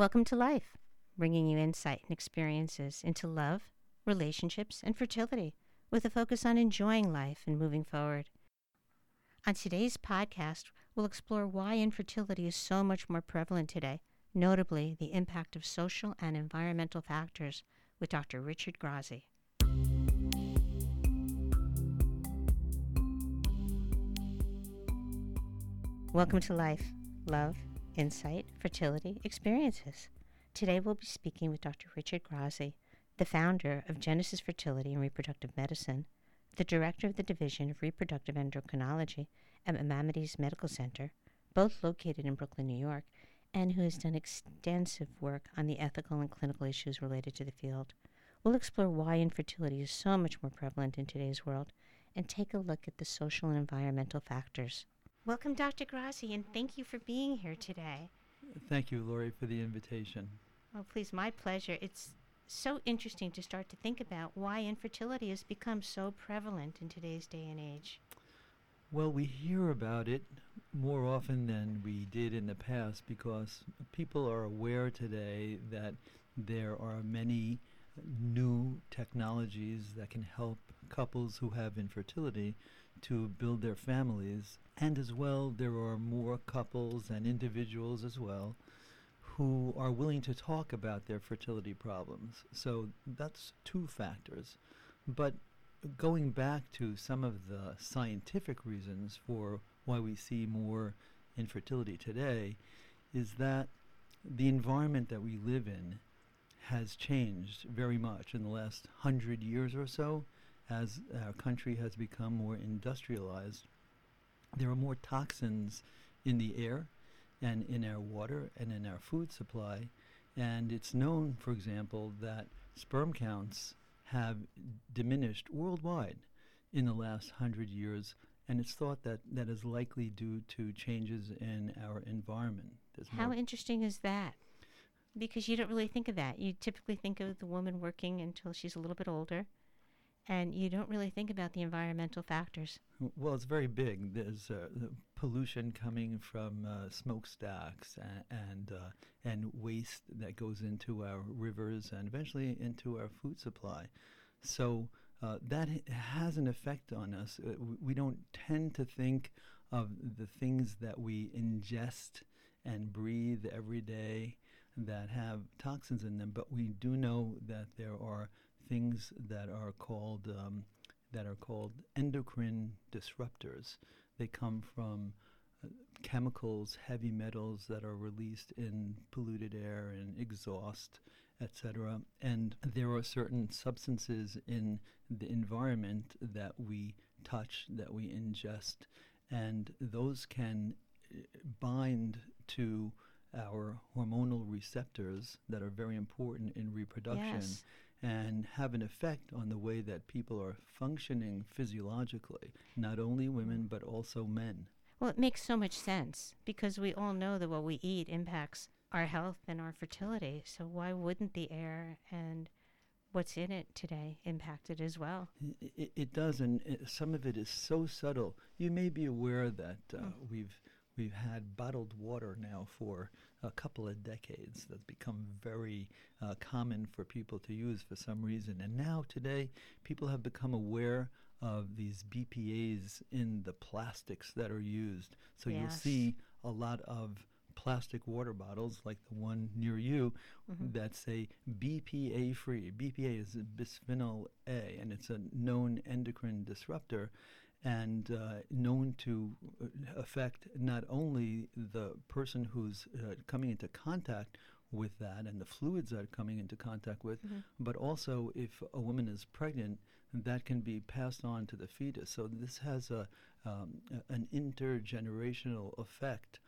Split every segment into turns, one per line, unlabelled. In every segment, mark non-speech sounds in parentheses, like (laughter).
Welcome to Life, bringing you insight and experiences into love, relationships, and fertility with a focus on enjoying life and moving forward. On today's podcast, we'll explore why infertility is so much more prevalent today, notably the impact of social and environmental factors, with Dr. Richard Grazi. Welcome to Life, Love, Insight, Fertility, Experiences. Today we'll be speaking with Dr. Richard Grazi, the founder of Genesis Fertility and Reproductive Medicine, the director of the Division of Reproductive Endocrinology at Maimonides Medical Center, both located in Brooklyn, New York, and who has done extensive work on the ethical and clinical issues related to the field. We'll explore why infertility is so much more prevalent in today's world and take a look at the social and environmental factors. Welcome, Dr. Grazi, and thank you for being here today.
Thank you, Lori, for the invitation.
Oh, please, my pleasure. It's so interesting to start to think about why infertility has become so prevalent in today's day and age.
Well, we hear about it more often than we did in the past because people are aware today that there are many new technologies that can help couples who have infertility to build their families. And as well, there are more couples and individuals as well who are willing to talk about their fertility problems. So that's two factors. But going back to some of the scientific reasons for why we see more infertility today is that the environment that we live in has changed very much in the last hundred years or so as our country has become more industrialized. There are more toxins in the air and in our water and in our food supply. And it's known, for example, that sperm counts have diminished worldwide in the last hundred years. And it's thought that that is likely due to changes in our environment.
There's How interesting is that? because you don't really think of that. You typically think of the woman working until she's a little bit older, and you don't really think about the environmental factors.
Well, it's very big. There's uh, pollution coming from uh, smokestacks and and, uh, and waste that goes into our rivers and eventually into our food supply. So uh, that has an effect on us. Uh, we don't tend to think of the things that we ingest and breathe every day that have toxins in them, but we do know that there are things that are called um, that are called endocrine disruptors. They come from uh, chemicals, heavy metals that are released in polluted air and exhaust, etc. And there are certain substances in the environment that we touch, that we ingest, and those can uh, bind to our hormonal receptors that are very important in reproduction
yes.
And have an effect on the way that people are functioning physiologically, not only women but also men.
Well, it makes so much sense because we all know that what we eat impacts our health and our fertility. So why wouldn't the air and what's in it today impact it as well?
It, it does, and it, some of it is so subtle. You may be aware that uh, mm. we've We've had bottled water now for a couple of decades. That's become very uh, common for people to use for some reason. And now, today, people have become aware of these BPAs in the plastics that are used. So
yes.
you'll see a lot of plastic water bottles like the one near you mm-hmm. that say BPA free. BPA is bisphenol A, and it's a known endocrine disruptor and uh, known to uh, affect not only the person who's uh, coming into contact with that and the fluids that are coming into contact with, mm-hmm. but also if a woman is pregnant, that can be passed on to the fetus. So this has a um, an intergenerational effect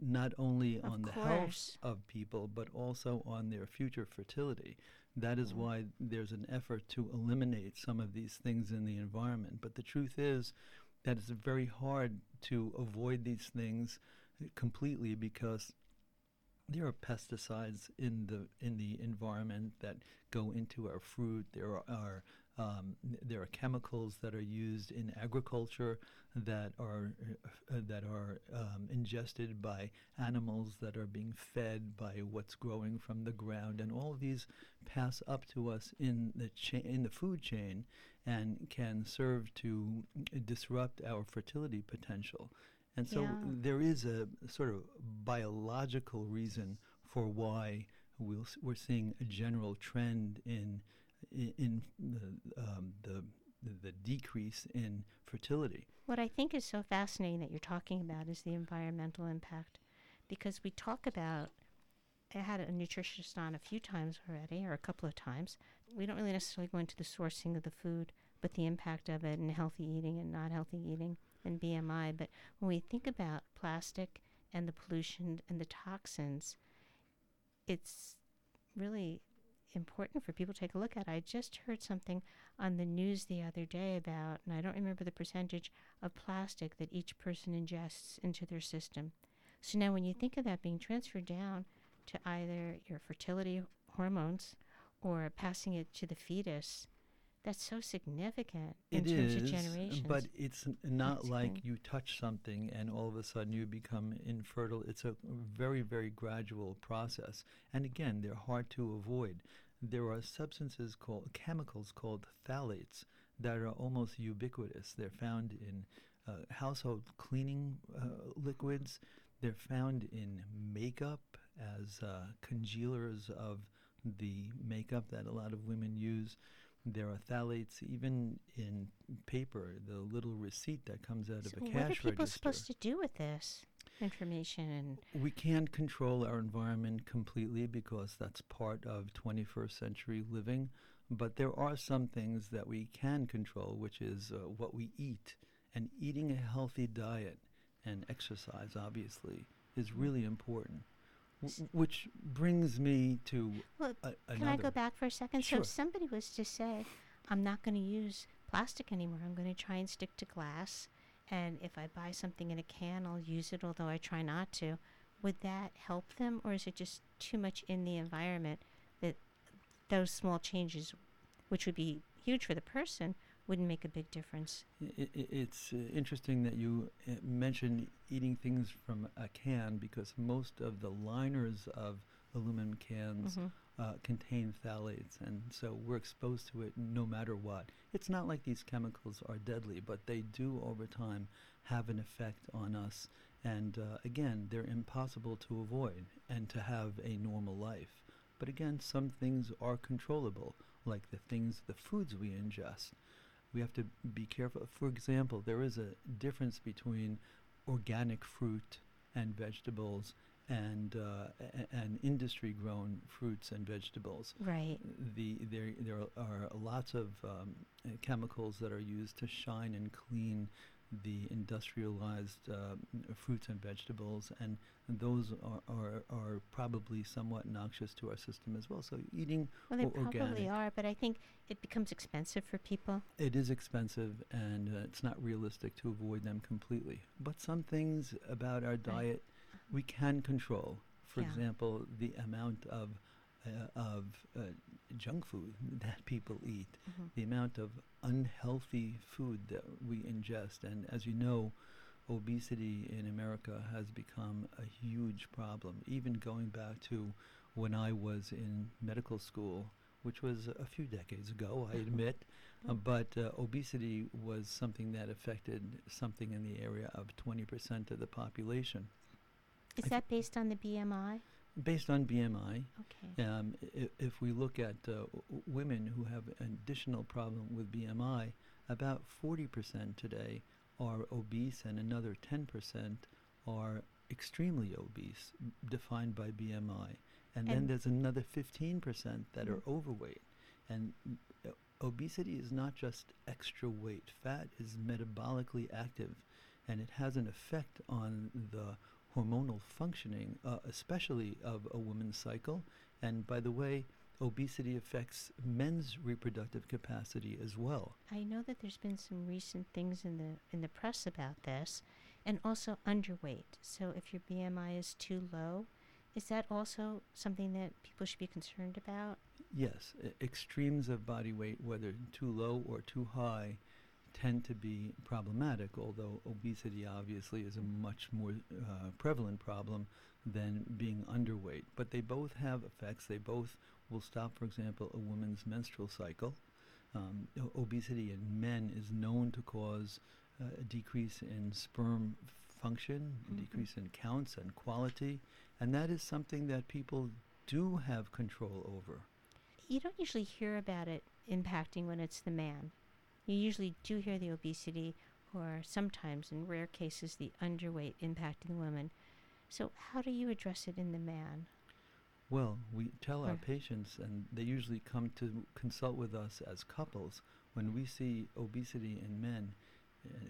not only
of
on
course.
the health of people, but also on their future fertility. That is mm. why there's an effort to eliminate some of these things in the environment. But the truth is that it's very hard to avoid these things completely because there are pesticides in the in the environment that go into our fruit. There are, are Um, there are chemicals that are used in agriculture that are uh, that are um, ingested by animals that are being fed by what's growing from the ground, and all of these pass up to us in the cha- in the food chain and can serve to disrupt our fertility potential. And so
Yeah.
there is a sort of biological reason for why we'll, we're seeing a general trend in in the, um, the the decrease in fertility.
What I think is so fascinating that you're talking about is the environmental impact. Because we talk about, I had a nutritionist on a few times already, or a couple of times. We don't really necessarily go into the sourcing of the food, but the impact of it and healthy eating and not healthy eating and BMI. But when we think about plastic and the pollution and the toxins, it's really important for people to take a look at. I just heard something on the news the other day about, and I don't remember the percentage of plastic that each person ingests into their system. So now, when you think of that being transferred down to either your fertility hormones or passing it to the fetus, that's so significant in
It
terms of generations.
but it's not
That's
like
good.
you touch something and all of a sudden you become infertile. It's a very, very gradual process. And again, they're hard to avoid. There are substances called chemicals called phthalates that are almost ubiquitous. They're found in uh, household cleaning uh, liquids. They're found in makeup as uh, congealers of the makeup that a lot of women use. There are phthalates even in paper, the little receipt that comes out
so
of a cash register.
what are people
register.
supposed to do with this information? And
We can't control our environment completely because that's part of 21st century living, but there are some things that we can control, which is uh, what we eat. And eating a healthy diet and exercise, obviously, is really important. W- which brings me to
well,
a,
Can I go back for a second? So if somebody was to say, I'm not going to use plastic anymore, I'm going to try and stick to glass, and if I buy something in a can, I'll use it, although I try not to, would that help them, or is it just too much in the environment that those small changes, which would be huge for the person, wouldn't make a big difference?
I- I- It's uh, interesting that you uh, mentioned eating things from a can because most of the liners of aluminum cans
Mhm.
Uh, contain phthalates, and so we're exposed to it no matter what. It's not like these chemicals are deadly, but they do over time have an effect on us. And uh, again, they're impossible to avoid and to have a normal life. But again, some things are controllable, like the things, the foods we ingest. We have to be careful. For example, there is a difference between organic fruit and vegetables and uh, and industry grown fruits and vegetables.
Right.
The there there are lots of um, chemicals that are used to shine and clean the industrialized uh, fruits and vegetables, and those are, are are probably somewhat noxious to our system as well. So eating
Well, they
or
probably are, but I think it becomes expensive for people.
It is expensive, and uh, it's not realistic to avoid them completely. But some things about our diet we can control. For
Yeah.
example, the amount of uh, of uh, junk food (laughs) that people eat,
Mhm.
the amount of unhealthy food that we ingest, and as you know, obesity in America has become a huge problem. Even going back to when I was in medical school, which was a few decades ago, I admit. Uh, but uh, obesity was something that affected something in the area of 20% of the population.
Is that based on the BMI?
Based on BMI,
Okay.
um, i- if we look at uh, women who have an additional problem with BMI, about 40% today are obese, and another 10% are extremely obese, defined by BMI. And, then there's another 15% that are
Mhm.
overweight. And uh, obesity is not just extra weight, fat is metabolically active, and it has an effect on the hormonal functioning, uh, especially of a woman's cycle. And by the way, obesity affects men's reproductive capacity as well.
I know that there's been some recent things in the in the press about this, and also underweight. So if your BMI is too low, Is that also something that people should be concerned about?
Yes, extremes of body weight, whether too low or too high, tend to be problematic, although obesity obviously is a much more uh, prevalent problem than being underweight. But they both have effects. They both will stop, for example, a woman's menstrual cycle. Um, obesity in men is known to cause uh, a decrease in sperm function, a
Mhm.
decrease in counts and quality, and that is something that people do have control over.
You don't usually hear about it impacting when it's the man. You usually do hear the obesity or sometimes, in rare cases, the underweight impacting the woman. So, how do you address it in the man?
Well, we tell our patients, and they usually come to consult with us as couples, when we see obesity in men,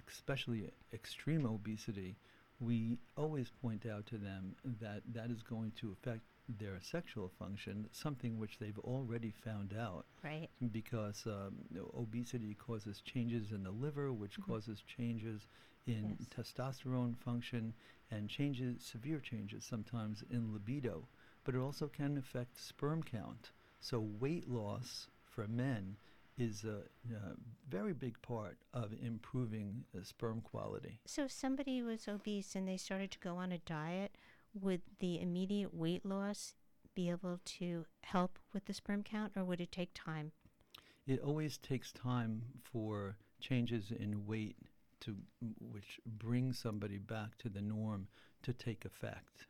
especially extreme obesity, we always point out to them that that is going to affect their sexual function, something which they've already found out
Right?
because um, obesity causes changes in the liver, which
Mhm.
causes changes in
Yes.
testosterone function and changes, severe changes sometimes in libido. But it also can affect sperm count. So weight loss for men is a, uh very big part of improving uh, sperm quality.
So, if somebody was obese and they started to go on a diet, would the immediate weight loss be able to help with the sperm count, or would it take time?
It always takes time for changes in weight to which bring somebody back to the norm to take effect.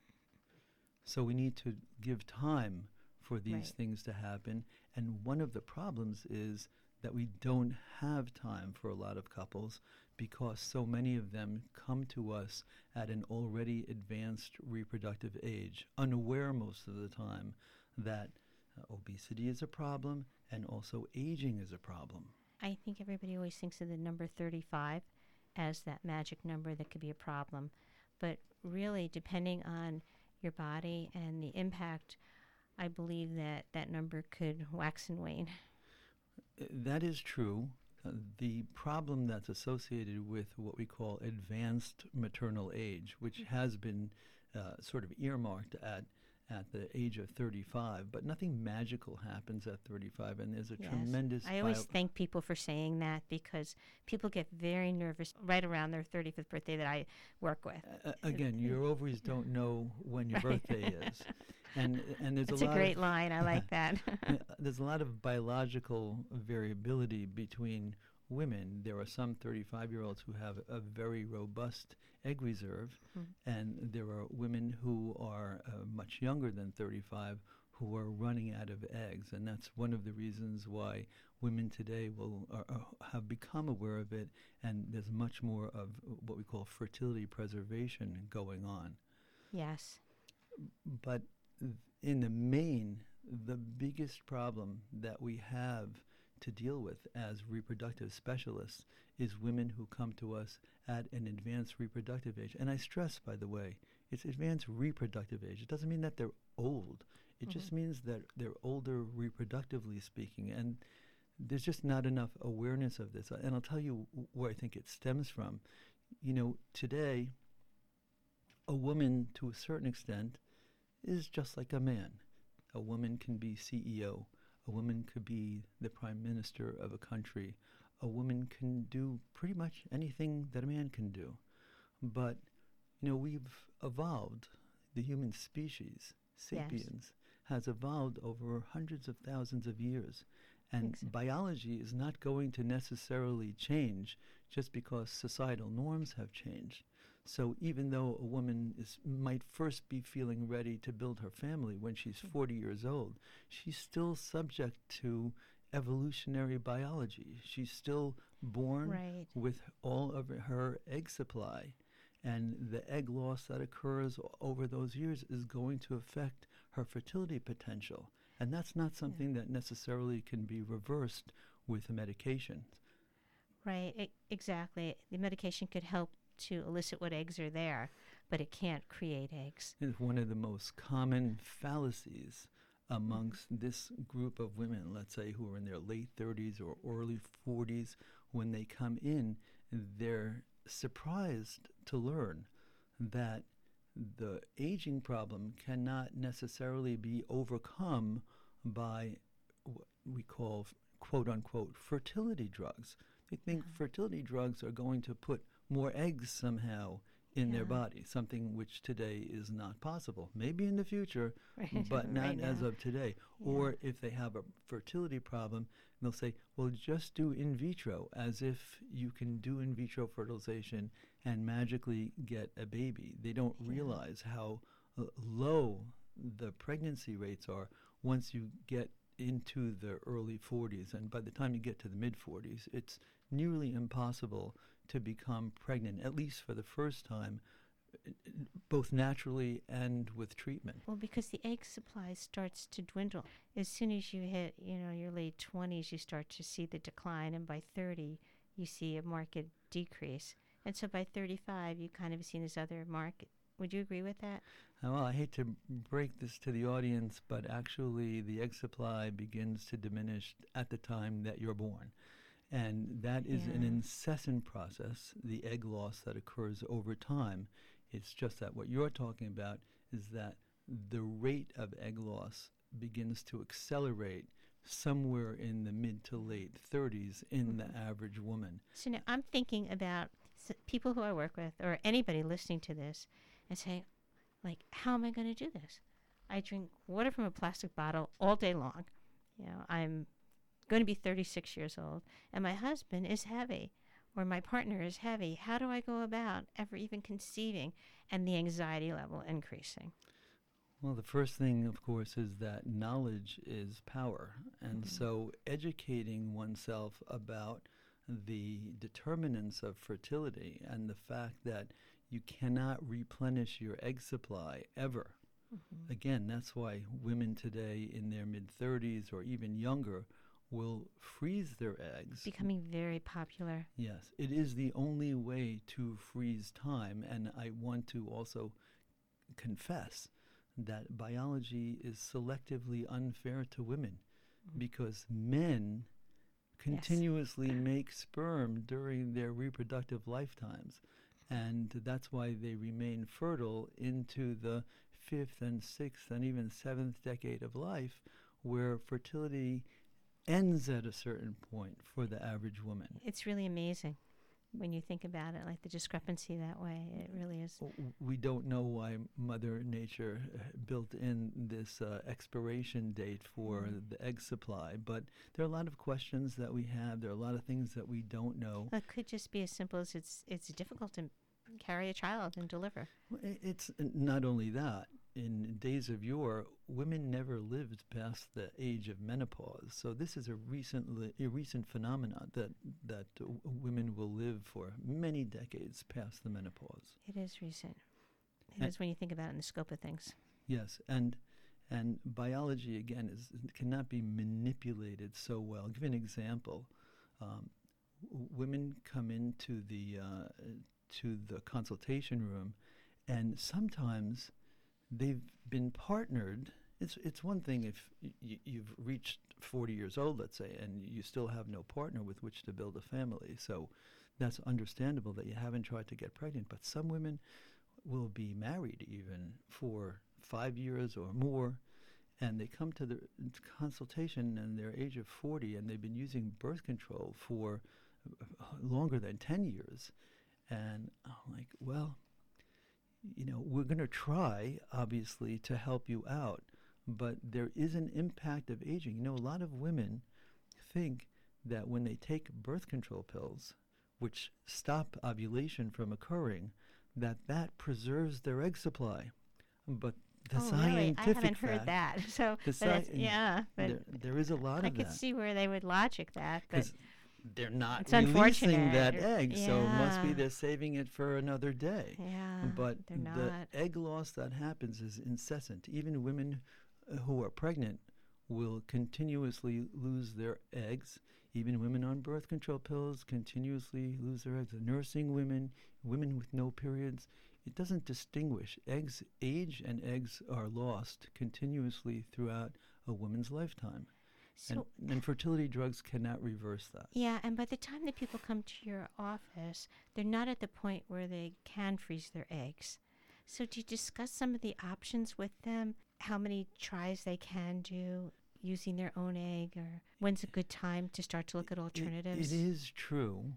So we need to give time for these
Right.
things to happen and one of the problems is that we don't have time for a lot of couples because so many of them come to us at an already advanced reproductive age, unaware most of the time that uh, obesity is a problem and also aging is a problem.
I think everybody always thinks of the number 35 as that magic number that could be a problem. But really, depending on your body and the impact, I believe that that number could wax and wane.
Uh, That is true. Uh, the problem that's associated with what we call advanced maternal age, which has been uh, sort of earmarked at at the age of 35, but nothing magical happens at 35, and there's a
Yes.
tremendous.
I always
bio-
thank people for saying that because people get very nervous right around their 35th birthday that I work with.
Uh, again, your ovaries (laughs) don't know when your
Right.
birthday is, and and there's
It's
a
a great
of,
line. I like (laughs) that.
There's a lot of biological variability between women. There are some 35 year olds who have a very robust egg reserve,
Mm.
and there are women who are uh, much younger than 35 who are running out of eggs. And that's one of the reasons why women today will are, are, have become aware of it, and there's much more of what we call fertility preservation going on.
yes.
But in the main, the biggest problem that we have to deal with as reproductive specialists is women who come to us at an advanced reproductive age. And I stress, by the way, it's advanced reproductive age. It doesn't mean that they're old. It
Mhm.
just means that they're older reproductively speaking. And there's just not enough awareness of this. And I'll tell you where I think it stems from. You know, today, a woman, to a certain extent, is just like a man. A woman can be CEO. A woman could be the prime minister of a country. A woman can do pretty much anything that a man can do. But, you know, we've evolved. The human species,
Yes.
sapiens, has evolved over hundreds of thousands of years. And
so.
biology is not going to necessarily change just because societal norms have changed. So even though a woman is might first be feeling ready to build her family when she's
Mm.
40 years old, she's still subject to evolutionary biology. She's still born
Right.
with all of her egg supply. And the egg loss that occurs over those years is going to affect her fertility potential. And that's not something that necessarily can be reversed with medication.
Right. E- exactly. The medication could help to elicit what eggs are there, but it can't create eggs.
is one of the most common fallacies amongst this group of women, let's say, who are in their late 30s or early 40s. When they come in, they're surprised to learn that the aging problem cannot necessarily be overcome by what we call quote unquote fertility drugs. They think
Yeah.
fertility drugs are going to put more eggs somehow in their body, something which today is not possible. Maybe in the future,
Right, (laughs)
but (laughs) not
right
as of today.
Yeah.
Or if they have a fertility problem, they'll say, well, just do in vitro, as if you can do in vitro fertilization and magically get a baby. They don't
Yeah.
realize how uh, low the pregnancy rates are once you get into the early 40s. And by the time you get to the mid 40s, it's nearly impossible to become pregnant, at least for the first time, both naturally and with treatment.
Well, because the egg supply starts to dwindle. As soon as you hit, you know, your late 20s, you start to see the decline, and by 30, you see a market decrease. And so by 35, you kind of seen this other market. Would you agree with that?
Uh, Well, I hate to break this to the audience, but actually, the egg supply begins to diminish at the time that you're born. And that is an incessant process, the egg loss that occurs over time. It's just that what you're talking about is that the rate of egg loss begins to accelerate somewhere in the mid to late 30s in the mm-hmm. average woman.
So now I'm thinking about people who I work with or anybody listening to this and saying, like, how am I going to do this? I drink water from a plastic bottle all day long. You know, I'm going to be 36 years old and my husband is heavy or my partner is heavy. How do I go about ever even conceiving and the anxiety level increasing?
Well, the first thing, of course, is that knowledge is power. And
Mhm.
so educating oneself about the determinants of fertility and the fact that you cannot replenish your egg supply ever. Again, that's why women today in their mid 30s or even younger will freeze their eggs.
Becoming very popular.
Yes, it is the only way to freeze time. And I want to also confess that biology is selectively unfair to women mm-hmm. because men continuously make sperm during their reproductive lifetimes. And that's why they remain fertile into the fifth and sixth and even seventh decade of life, where fertility ends at a certain point for the average woman.
It's really amazing when you think about it, like the discrepancy that way. It really is.
We don't know why Mother Nature uh, built in this uh, expiration date for
Mm.
the egg supply, but there are a lot of questions that we have. There are a lot of things that we don't know.
Well, it could just be as simple as it's it's difficult to carry a child and deliver.
It's not only that. In days of yore, women never lived past the age of menopause. So this is a recent a recent phenomenon that that w- women will live for many decades past the menopause.
It is recent. It
And-
is when you think about it in the scope of things.
Yes, and and biology again is cannot be manipulated so well. I'll give you an example. Um, w- women come into the uh, to the consultation room, and sometimes they've been partnered. It's it's one thing if y- you've reached 40 years old, let's say, and you still have no partner with which to build a family. So that's understandable that you haven't tried to get pregnant. But some women will be married even for five years or more, and they come to the consultation and they're age of 40 and they've been using birth control for uh, longer than 10 years. And I'm like, well, you know, we're going to try, obviously, to help you out, but there is an impact of aging. You know, a lot of women think that when they take birth control pills, which stop ovulation from occurring, that that preserves their egg supply. But the
oh, really? I haven't heard that. (laughs) So, but
sci-
yeah, but
there, there is a lot of I
could
that
see where they would logic that. But
they're not
It's
releasing that egg, so it must be they're saving it for another day.
yeah,
but the egg loss that happens is incessant. Even women uh, who are pregnant will continuously lose their eggs. Even women on birth control pills continuously lose their eggs. Nursing women, women with no periods, it doesn't distinguish. Eggs age and eggs are lost continuously throughout a woman's lifetime.
So,
and, and fertility drugs cannot reverse that.
yeah, and by the time that people come to your office, they're not at the point where they can freeze their eggs. So, do you discuss some of the options with them? How many tries they can do using their own egg, or when's a good time to start to look at
It-
alternatives?
it is true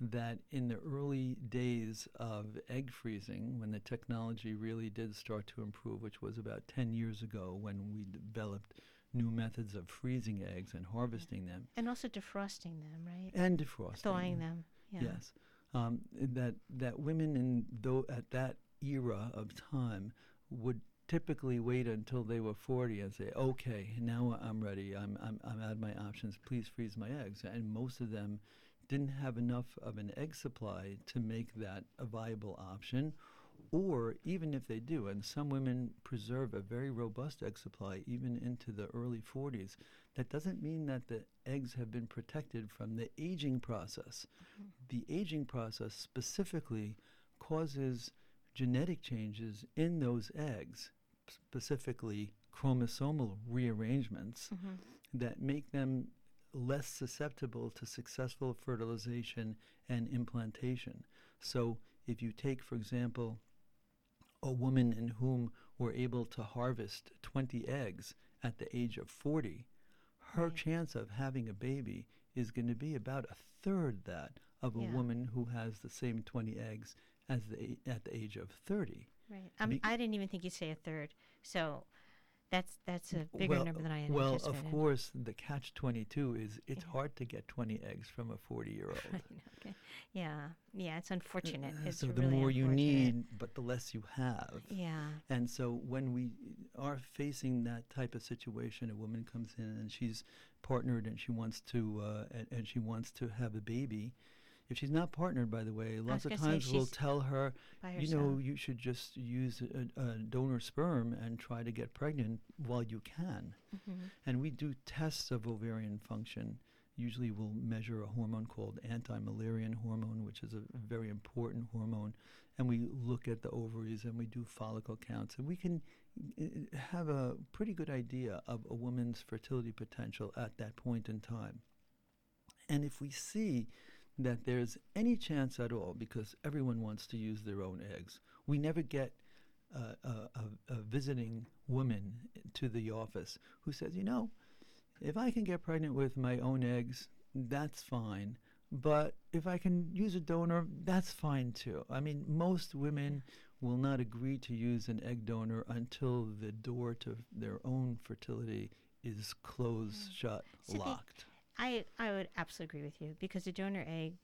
that in the early days of egg freezing, when the technology really did start to improve, which was about 10 years ago when we developed new methods of freezing eggs and harvesting them
And also defrosting them, right?
and defrosting
Thawing them. Yeah.
Yes, um, that that women in though at that era of time would typically wait until they were 40 and say, "Okay, now I'm ready. I'm I'm I'm out of my options. Please freeze my eggs." And most of them didn't have enough of an egg supply to make that a viable option. Or even if they do, and some women preserve a very robust egg supply even into the early 40s, that doesn't mean that the eggs have been protected from the aging process. The aging process specifically causes genetic changes in those eggs, specifically chromosomal rearrangements
Mhm.
that make them less susceptible to successful fertilization and implantation. So, if you take, for example, a woman in whom we're able to harvest 20 eggs at the age of 40, her
Right.
chance of having a baby is going to be about a third that of a
Yeah.
woman who has the same 20 eggs as the at the age of 30.
Right. Um,
Be-
I didn't even think you'd say a third. So that's that's a bigger
well,
number than I had
well,
anticipated.
of course, the catch 22 is it's
Yeah.
hard to get 20 eggs from a 40 year old. (laughs)
Okay. Yeah. Yeah. It's unfortunate.
Uh,
It's
so the
really
more you need, but the less you have.
Yeah.
And so when we are facing that type of situation, a woman comes in and she's partnered and she wants to uh, and, and she wants to have a baby. If she's not partnered, by the way, lots of times we'll tell her, you know, you should just use a, a donor sperm and try to get pregnant while you can.
Mhm.
And we do tests of ovarian function. Usually, we'll measure a hormone called anti Müllerian hormone, which is a very important hormone. And we look at the ovaries and we do follicle counts. And we can uh, have a pretty good idea of a woman's fertility potential at that point in time. And if we see that there's any chance at all, because everyone wants to use their own eggs, we never get uh, a, a, a visiting woman to the office who says, you know, if I can get pregnant with my own eggs, that's fine. But if I can use a donor, that's fine too. I mean, most women will not agree to use an egg donor until the door to their own fertility is closed, shut,
So
locked.
I I would absolutely agree with you because the donor egg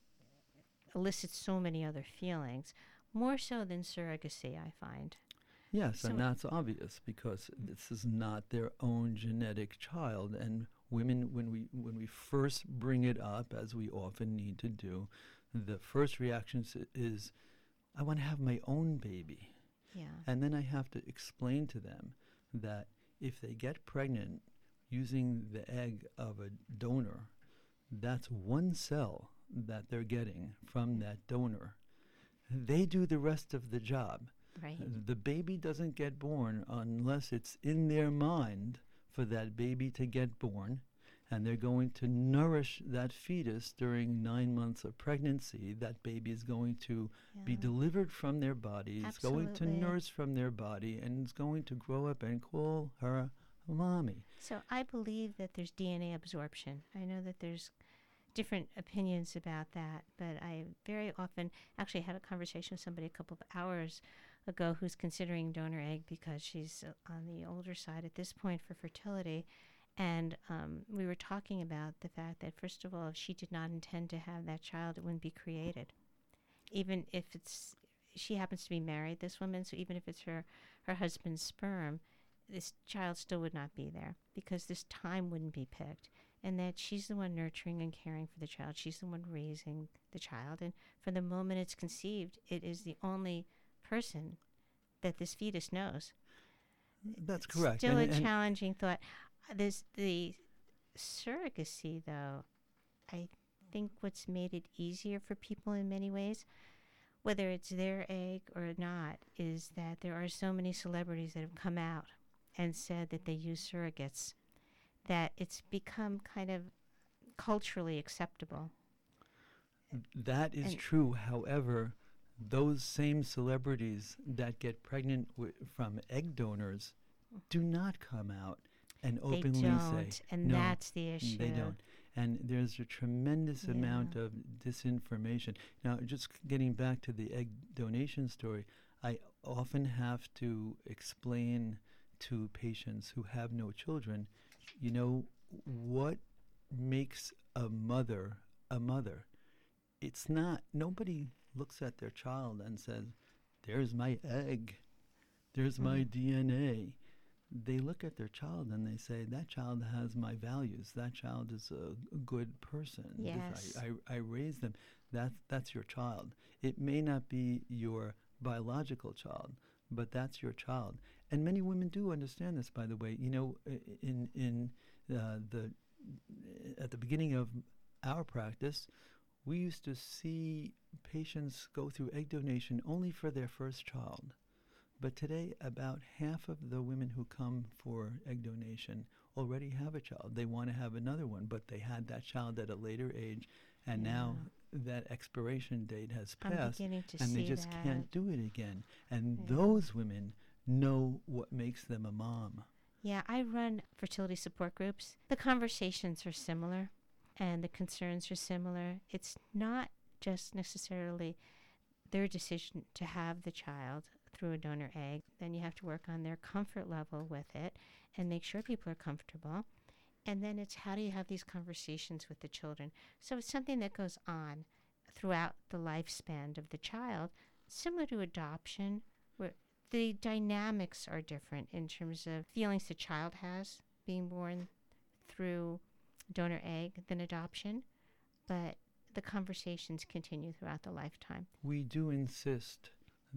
elicits so many other feelings, more so than surrogacy. I find.
Yes,
So-
and that's obvious because this is not their own genetic child. And women, when we when we first bring it up, as we often need to do, the first reaction is, "I want to have my own baby,"
Yeah.
and then I have to explain to them that if they get pregnant using the egg of a donor, that's one cell that they're getting from that donor. They do the rest of the job.
Right.
The baby doesn't get born unless it's in their mind for that baby to get born. And they're going to nourish that fetus during nine months of pregnancy. That baby is going to be delivered from their body, Absolutely. it's going to nurse from their body, and it's going to grow up and call her mommy.
So I believe that there's DNA absorption. I know that there's different opinions about that, but I very often actually had a conversation with somebody a couple of hours ago who's considering donor egg because she's uh, on the older side at this point for fertility. And um, we were talking about the fact that, first of all, if she did not intend to have that child, it wouldn't be created. Even if it's, she happens to be married, this woman, so even if it's her, her husband's sperm, this child still would not be there because this time wouldn't be picked. And that she's the one nurturing and caring for the child. She's the one raising the child. And from the moment it's conceived, it is the only person that this fetus knows.
That's correct.
Still
and-
a
and-
challenging thought. This the surrogacy, though. I think what's made it easier for people in many ways, whether it's their egg or not, is that there are so many celebrities that have come out and said that they use surrogates that it's become kind of culturally acceptable.
That is
And-
true. However, those same celebrities that get pregnant from egg donors do not come out and openly
they don't,
say
and
no,
that's the issue.
they don't. And there's a tremendous amount of disinformation. Now, just c- getting back to the egg donation story, I often have to explain to patients who have no children, you know, what makes a mother a mother. It's not, nobody looks at their child and says, there's my egg, there's my hmm. DNA they look at their child and they say that child has my values. That child is a, a good person.
Yes.
I, I, I raised them that, that's your child. It may not be your biological child but that's your child and many women do understand this by the way you know in in uh, the at the beginning of our practice we used to see patients go through egg donation only for their first child but today, about half of the women who come for egg donation already have a child. They want to have another one, but they had that child at a later age, and now that expiration date has passed, and they just
that.
can't do it again. And
Yeah.
those women know what makes them a mom.
Yeah, I run fertility support groups. The conversations are similar and the concerns are similar. It's not just necessarily their decision to have the child through a donor egg. Then you have to work on their comfort level with it and make sure people are comfortable. And then it's how do you have these conversations with the children? So it's something that goes on throughout the lifespan of the child, similar to adoption, the dynamics are different in terms of feelings the child has being born through donor egg than adoption, but the conversations continue throughout the lifetime.
We do insist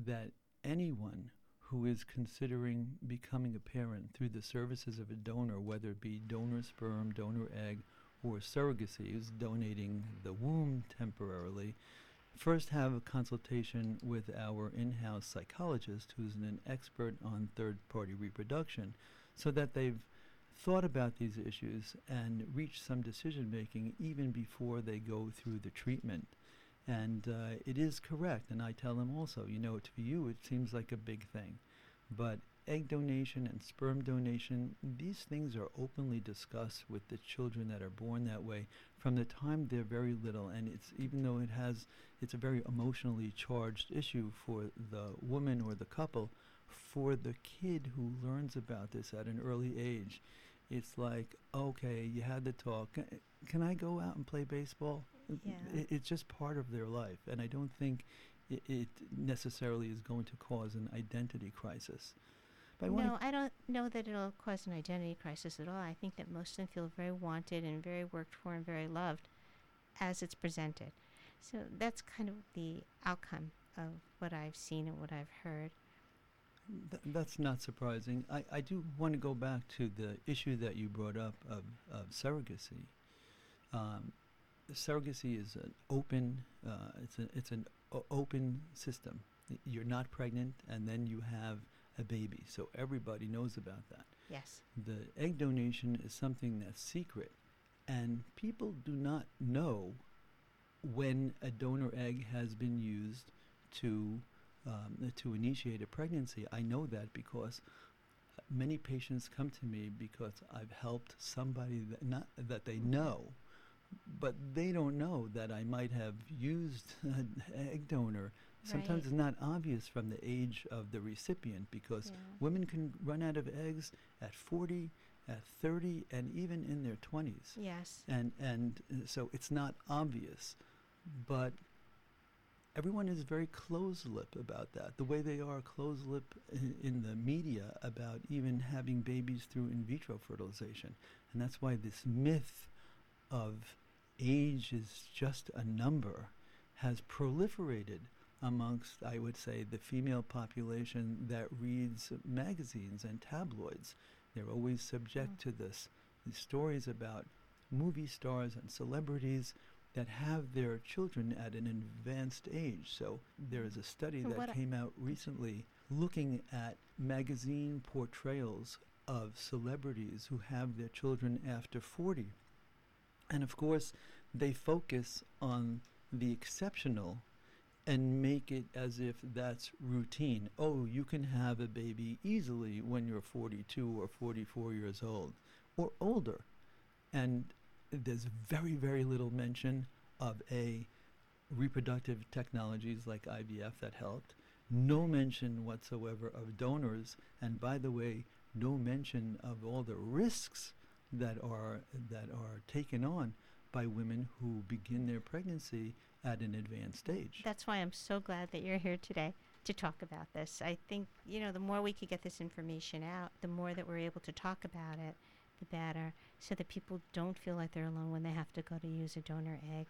that anyone who is considering becoming a parent through the services of a donor, whether it be donor sperm, donor egg, or surrogacy, is donating the womb temporarily, first have a consultation with our in-house psychologist who's an expert on third-party reproduction so that they've thought about these issues and reached some decision making even before they go through the treatment. And uh, it is correct, and I tell them also, you know, to you it seems like a big thing, but egg donation and sperm donation, these things are openly discussed with the children that are born that way from the time they're very little. And it's even though it has, it's a very emotionally charged issue for the woman or the couple, for the kid who learns about this at an early age, it's like, okay, you had the talk. Can, can I go out and play baseball?
Yeah.
It, it's just part of their life, and I don't think it, it necessarily is going to cause an identity crisis. But
no, I don't know that it'll cause an identity crisis at all. I think that most of them feel very wanted and very worked for and very loved as it's presented. So that's kind of the outcome of what I've seen and what I've heard.
Th- that's not surprising. I, I do want to go back to the issue that you brought up of, of surrogacy. Um, surrogacy is an open, uh, it's, a, it's an o- open system. You're not pregnant, and then you have a baby, so everybody knows about that.
Yes.
The egg donation is something that's secret, and people do not know when a donor egg has been used to um, to initiate a pregnancy. I know that because many patients come to me because I've helped somebody that not that they know, but they don't know that I might have used (laughs) an egg donor. Sometimes
Right.
it's not obvious from the age of the recipient because
Yeah.
women can run out of eggs at 40, at 30, and even in their 20s.
Yes.
And and uh, so it's not obvious, but everyone is very close-lipped about that. The way they are close-lipped in, in the media about even having babies through in vitro fertilization, and that's why this myth of age is just a number has proliferated amongst, I would say, the female population that reads magazines and tabloids. They're always subject
Mm.
to this. These stories about movie stars and celebrities that have their children at an advanced age. So there is a study
what
that
I-
came out recently looking at magazine portrayals of celebrities who have their children after 40. And of course, they focus on the exceptional and make it as if that's routine. Oh, you can have a baby easily when you're 42 or 44 years old or older. And there's very, very little mention of a reproductive technologies like IVF that helped. No mention whatsoever of donors, and by the way, no mention of all the risks that are that are taken on by women who begin their pregnancy at an advanced stage.
That's why I'm so glad that you're here today to talk about this. I think, you know, the more we could get this information out, the more that we're able to talk about it, the batter so that people don't feel like they're alone when they have to go to use a donor egg.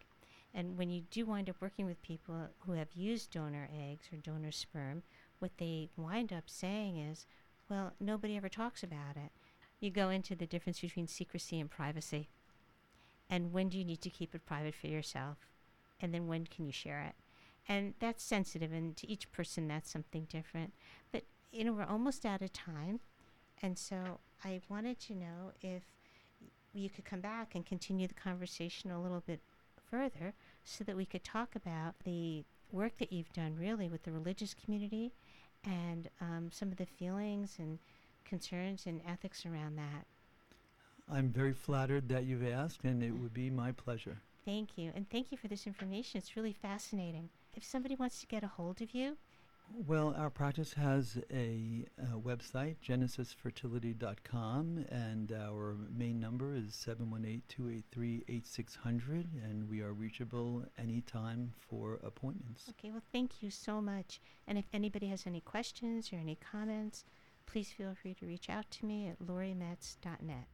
And when you do wind up working with people who have used donor eggs or donor sperm, what they wind up saying is, well, nobody ever talks about it. You go into the difference between secrecy and privacy. And when do you need to keep it private for yourself? And then when can you share it? And that's sensitive, and to each person, that's something different. But, you know, we're almost out of time. And so I wanted to know if you could come back and continue the conversation a little bit further so that we could talk about the work that you've done really with the religious community and um, some of the feelings and concerns and ethics around that.
I'm very flattered that you've asked, and it would be my pleasure.
Thank you. And thank you for this information. It's really fascinating. If somebody wants to get a hold of you,
Well, our practice has a, uh website, genesisfertility.com, and our main number is 718-283-8600, and we are reachable anytime for appointments.
okay, well, thank you so much. And if anybody has any questions or any comments, please feel free to reach out to me at lauriemetz.net.